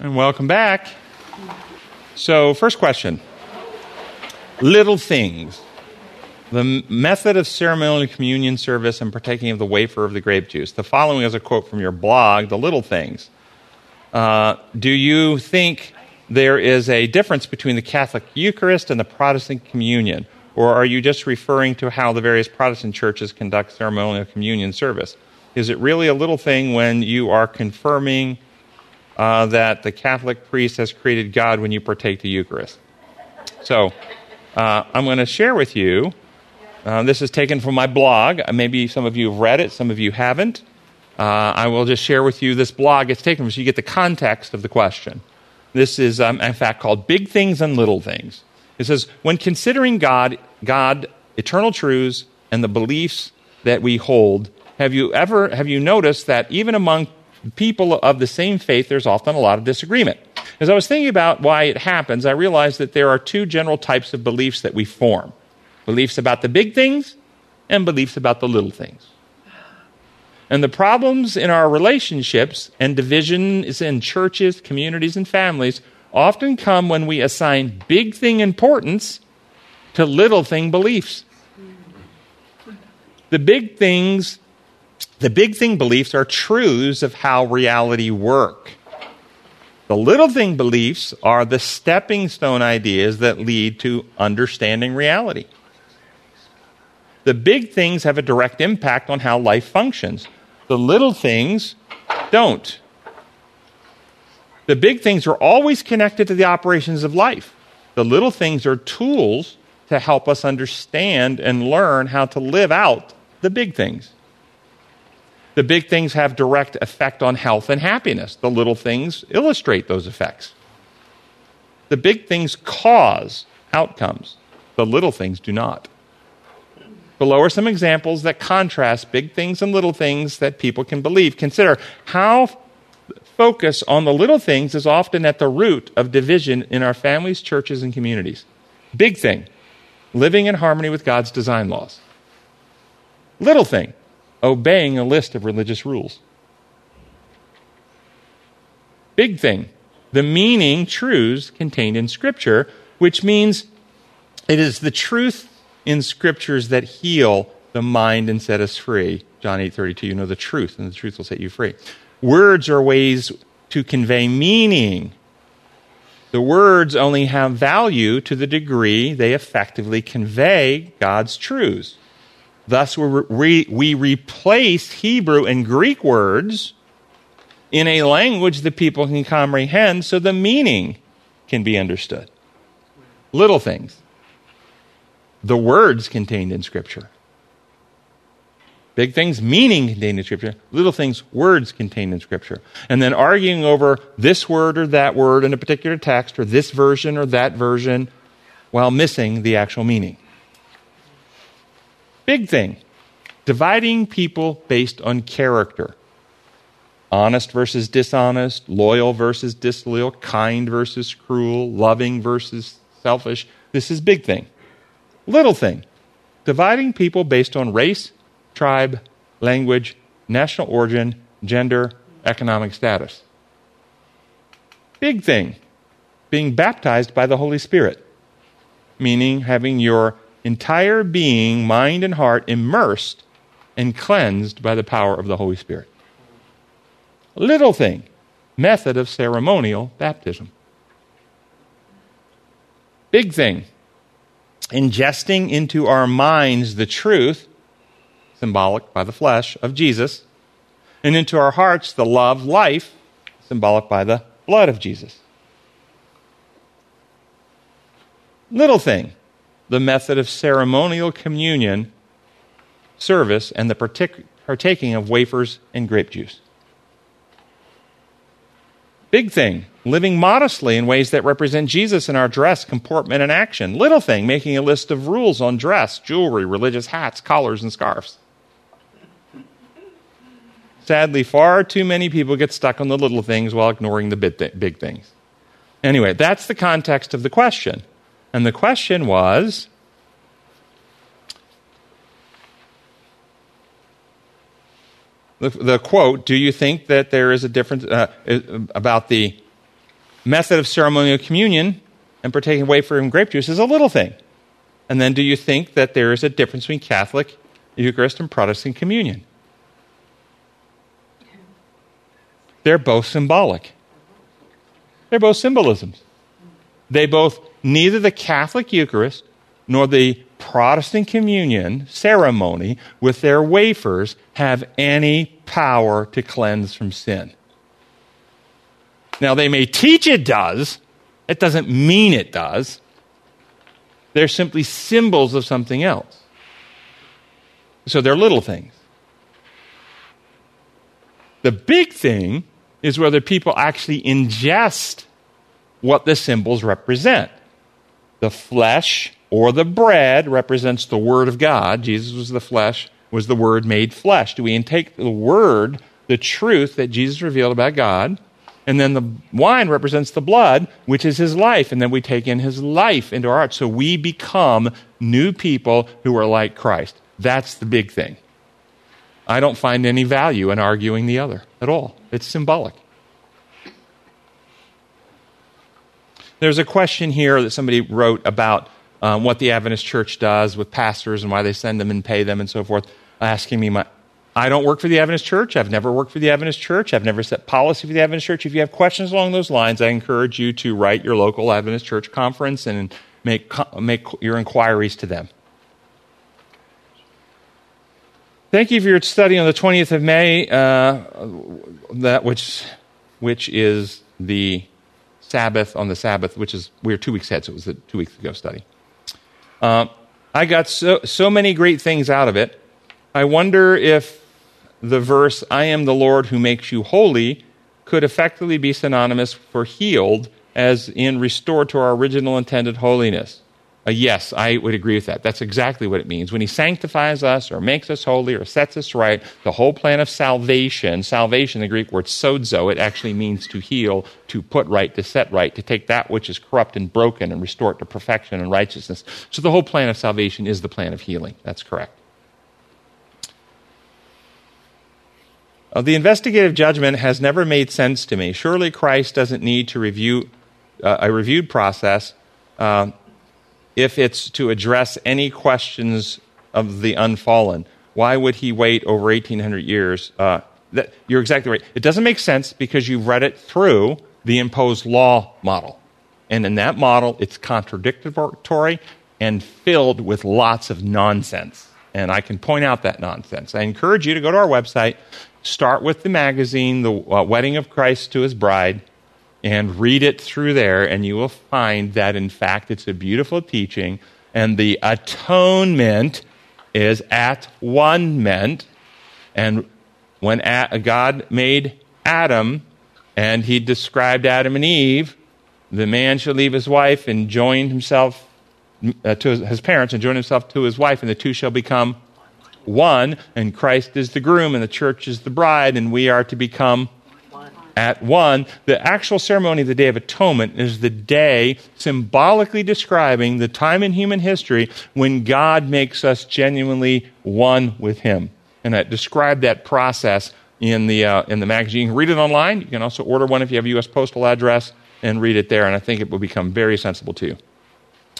And welcome back. So, first question Little things. The method of ceremonial communion service and partaking of the wafer of the grape juice. The following is a quote from your blog, The Little Things. Uh, do you think there is a difference between the Catholic Eucharist and the Protestant communion? Or are you just referring to how the various Protestant churches conduct ceremonial communion service? Is it really a little thing when you are confirming uh, that the Catholic priest has created God when you partake the Eucharist? So, uh, I'm going to share with you. Uh, this is taken from my blog. Maybe some of you have read it, some of you haven't. Uh, I will just share with you this blog. It's taken so you get the context of the question. This is, um, in fact, called Big Things and Little Things. It says, when considering God, God, eternal truths, and the beliefs that we hold, have you ever have you noticed that even among people of the same faith, there's often a lot of disagreement? As I was thinking about why it happens, I realized that there are two general types of beliefs that we form beliefs about the big things and beliefs about the little things. And the problems in our relationships and divisions in churches, communities, and families often come when we assign big thing importance to little thing beliefs. The big things, the big thing beliefs are truths of how reality work. The little thing beliefs are the stepping stone ideas that lead to understanding reality. The big things have a direct impact on how life functions. The little things don't. The big things are always connected to the operations of life. The little things are tools to help us understand and learn how to live out the big things. The big things have direct effect on health and happiness. The little things illustrate those effects. The big things cause outcomes. The little things do not. Below are some examples that contrast big things and little things that people can believe. Consider how focus on the little things is often at the root of division in our families, churches, and communities. Big thing, living in harmony with God's design laws. Little thing, obeying a list of religious rules. Big thing, the meaning truths contained in Scripture, which means it is the truth in Scriptures that heal the mind and set us free. John 8 32, you know the truth, and the truth will set you free. Words are ways to convey meaning. The words only have value to the degree they effectively convey God's truths. Thus, we, we replace Hebrew and Greek words in a language that people can comprehend so the meaning can be understood. Little things. The words contained in Scripture. Big things, meaning contained in Scripture. Little things, words contained in Scripture. And then arguing over this word or that word in a particular text or this version or that version while missing the actual meaning. Big thing. Dividing people based on character. Honest versus dishonest, loyal versus disloyal, kind versus cruel, loving versus selfish. This is big thing. Little thing. Dividing people based on race, tribe, language, national origin, gender, economic status. Big thing. Being baptized by the Holy Spirit, meaning having your entire being, mind, and heart immersed and cleansed by the power of the Holy Spirit. Little thing, method of ceremonial baptism. Big thing, ingesting into our minds the truth, symbolic by the flesh, of Jesus, and into our hearts the love, life, symbolic by the blood of Jesus. Little thing, the method of ceremonial communion service and the partic- partaking of wafers and grape juice. Big thing, living modestly in ways that represent Jesus in our dress, comportment, and action. Little thing, making a list of rules on dress, jewelry, religious hats, collars, and scarves. Sadly, far too many people get stuck on the little things while ignoring the big things. Anyway, that's the context of the question. And the question was the, the quote Do you think that there is a difference uh, about the method of ceremonial communion and partaking wafer and grape juice is a little thing. And then do you think that there is a difference between Catholic Eucharist and Protestant communion? They're both symbolic. They're both symbolisms. They both, neither the Catholic Eucharist nor the Protestant communion ceremony with their wafers have any power to cleanse from sin. Now, they may teach it does, it doesn't mean it does. They're simply symbols of something else. So they're little things. The big thing is whether people actually ingest what the symbols represent. The flesh or the bread represents the Word of God. Jesus was the flesh, was the Word made flesh. Do we intake the Word, the truth that Jesus revealed about God? And then the wine represents the blood, which is his life. And then we take in his life into our hearts. So we become new people who are like Christ. That's the big thing. I don't find any value in arguing the other at all. It's symbolic. There's a question here that somebody wrote about um, what the Adventist church does with pastors and why they send them and pay them and so forth, asking me my, I don't work for the Adventist Church. I've never worked for the Adventist Church. I've never set policy for the Adventist Church. If you have questions along those lines, I encourage you to write your local Adventist Church conference and make, make your inquiries to them. Thank you for your study on the 20th of May, uh, that which, which is the Sabbath on the Sabbath, which is, we are two weeks ahead, so it was a two weeks ago study. Uh, I got so, so many great things out of it. I wonder if the verse, I am the Lord who makes you holy, could effectively be synonymous for healed as in restored to our original intended holiness. Yes, I would agree with that. That's exactly what it means. When He sanctifies us or makes us holy or sets us right, the whole plan of salvation, salvation, the Greek word sozo, it actually means to heal, to put right, to set right, to take that which is corrupt and broken and restore it to perfection and righteousness. So the whole plan of salvation is the plan of healing. That's correct. Uh, the investigative judgment has never made sense to me. Surely Christ doesn't need to review uh, a reviewed process uh, if it's to address any questions of the unfallen. Why would he wait over 1800 years? Uh, that, you're exactly right. It doesn't make sense because you've read it through the imposed law model. And in that model, it's contradictory and filled with lots of nonsense. And I can point out that nonsense. I encourage you to go to our website, start with the magazine, The uh, Wedding of Christ to His Bride, and read it through there, and you will find that, in fact, it's a beautiful teaching, and the atonement is at one meant. And when God made Adam, and he described Adam and Eve, the man shall leave his wife and join himself uh, to his, his parents and join himself to his wife, and the two shall become one, and Christ is the groom, and the church is the bride, and we are to become at one. The actual ceremony of the Day of Atonement is the day symbolically describing the time in human history when God makes us genuinely one with Him. And I described that process in the, uh, in the magazine. You can read it online. You can also order one if you have a U.S. postal address and read it there, and I think it will become very sensible to you.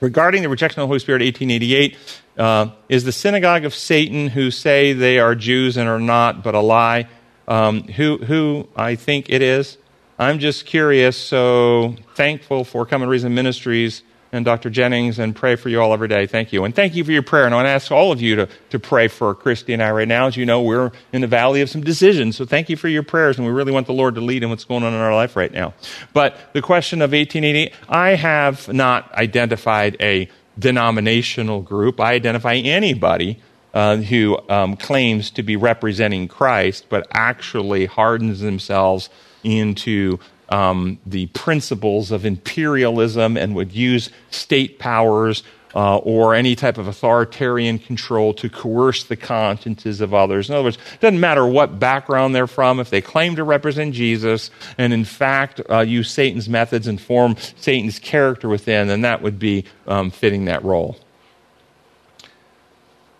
Regarding the rejection of the Holy Spirit, 1888, uh, is the synagogue of Satan who say they are Jews and are not, but a lie um, who, who I think it is. I'm just curious, so thankful for Come and Reason Ministries and Dr. Jennings and pray for you all every day. Thank you. And thank you for your prayer. And I want to ask all of you to, to pray for Christy and I right now. As you know, we're in the valley of some decisions. So thank you for your prayers. And we really want the Lord to lead in what's going on in our life right now. But the question of 1880, I have not identified a denominational group. I identify anybody uh, who um, claims to be representing Christ, but actually hardens themselves into um, the principles of imperialism and would use state powers uh, or any type of authoritarian control to coerce the consciences of others. In other words, it doesn't matter what background they're from, if they claim to represent Jesus and in fact uh, use Satan's methods and form Satan's character within, then that would be um, fitting that role.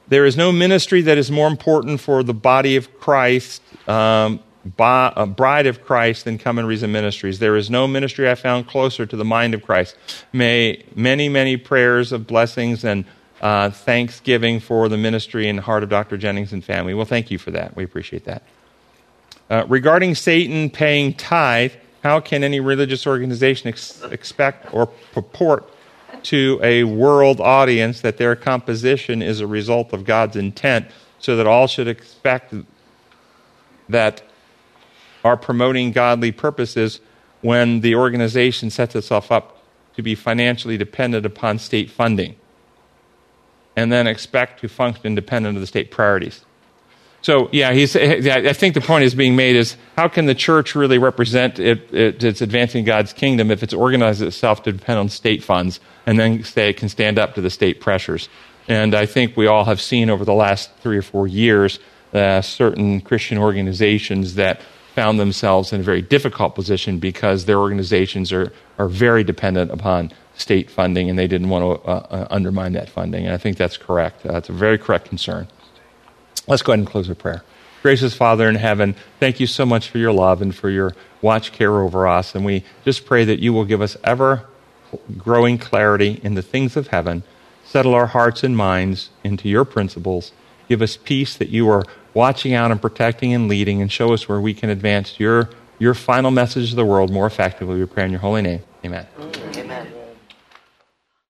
There is no ministry that is more important for the body of Christ um, bride of Christ than Come and Reason Ministries. There is no ministry I found closer to the mind of Christ. May many, many prayers of blessings and uh, thanksgiving for the ministry and heart of Dr. Jennings and family. Well, thank you for that. We appreciate that. Uh, regarding Satan paying tithe, how can any religious organization ex- expect or purport to a world audience that their composition is a result of God's intent so that all should expect that are promoting godly purposes when the organization sets itself up to be financially dependent upon state funding and then expect to function independent of the state priorities. So, yeah, he's, I think the point is being made is how can the church really represent it, it, its advancing God's kingdom if it's organized itself to depend on state funds and then say it can stand up to the state pressures? And I think we all have seen over the last three or four years uh, certain Christian organizations that found themselves in a very difficult position because their organizations are, are very dependent upon state funding and they didn't want to uh, uh, undermine that funding. And I think that's correct. Uh, that's a very correct concern. Let's go ahead and close with prayer. Gracious Father in heaven, thank you so much for your love and for your watch care over us. And we just pray that you will give us ever growing clarity in the things of heaven, settle our hearts and minds into your principles, give us peace that you are watching out and protecting and leading, and show us where we can advance your, your final message to the world more effectively. We pray in your holy name. Amen.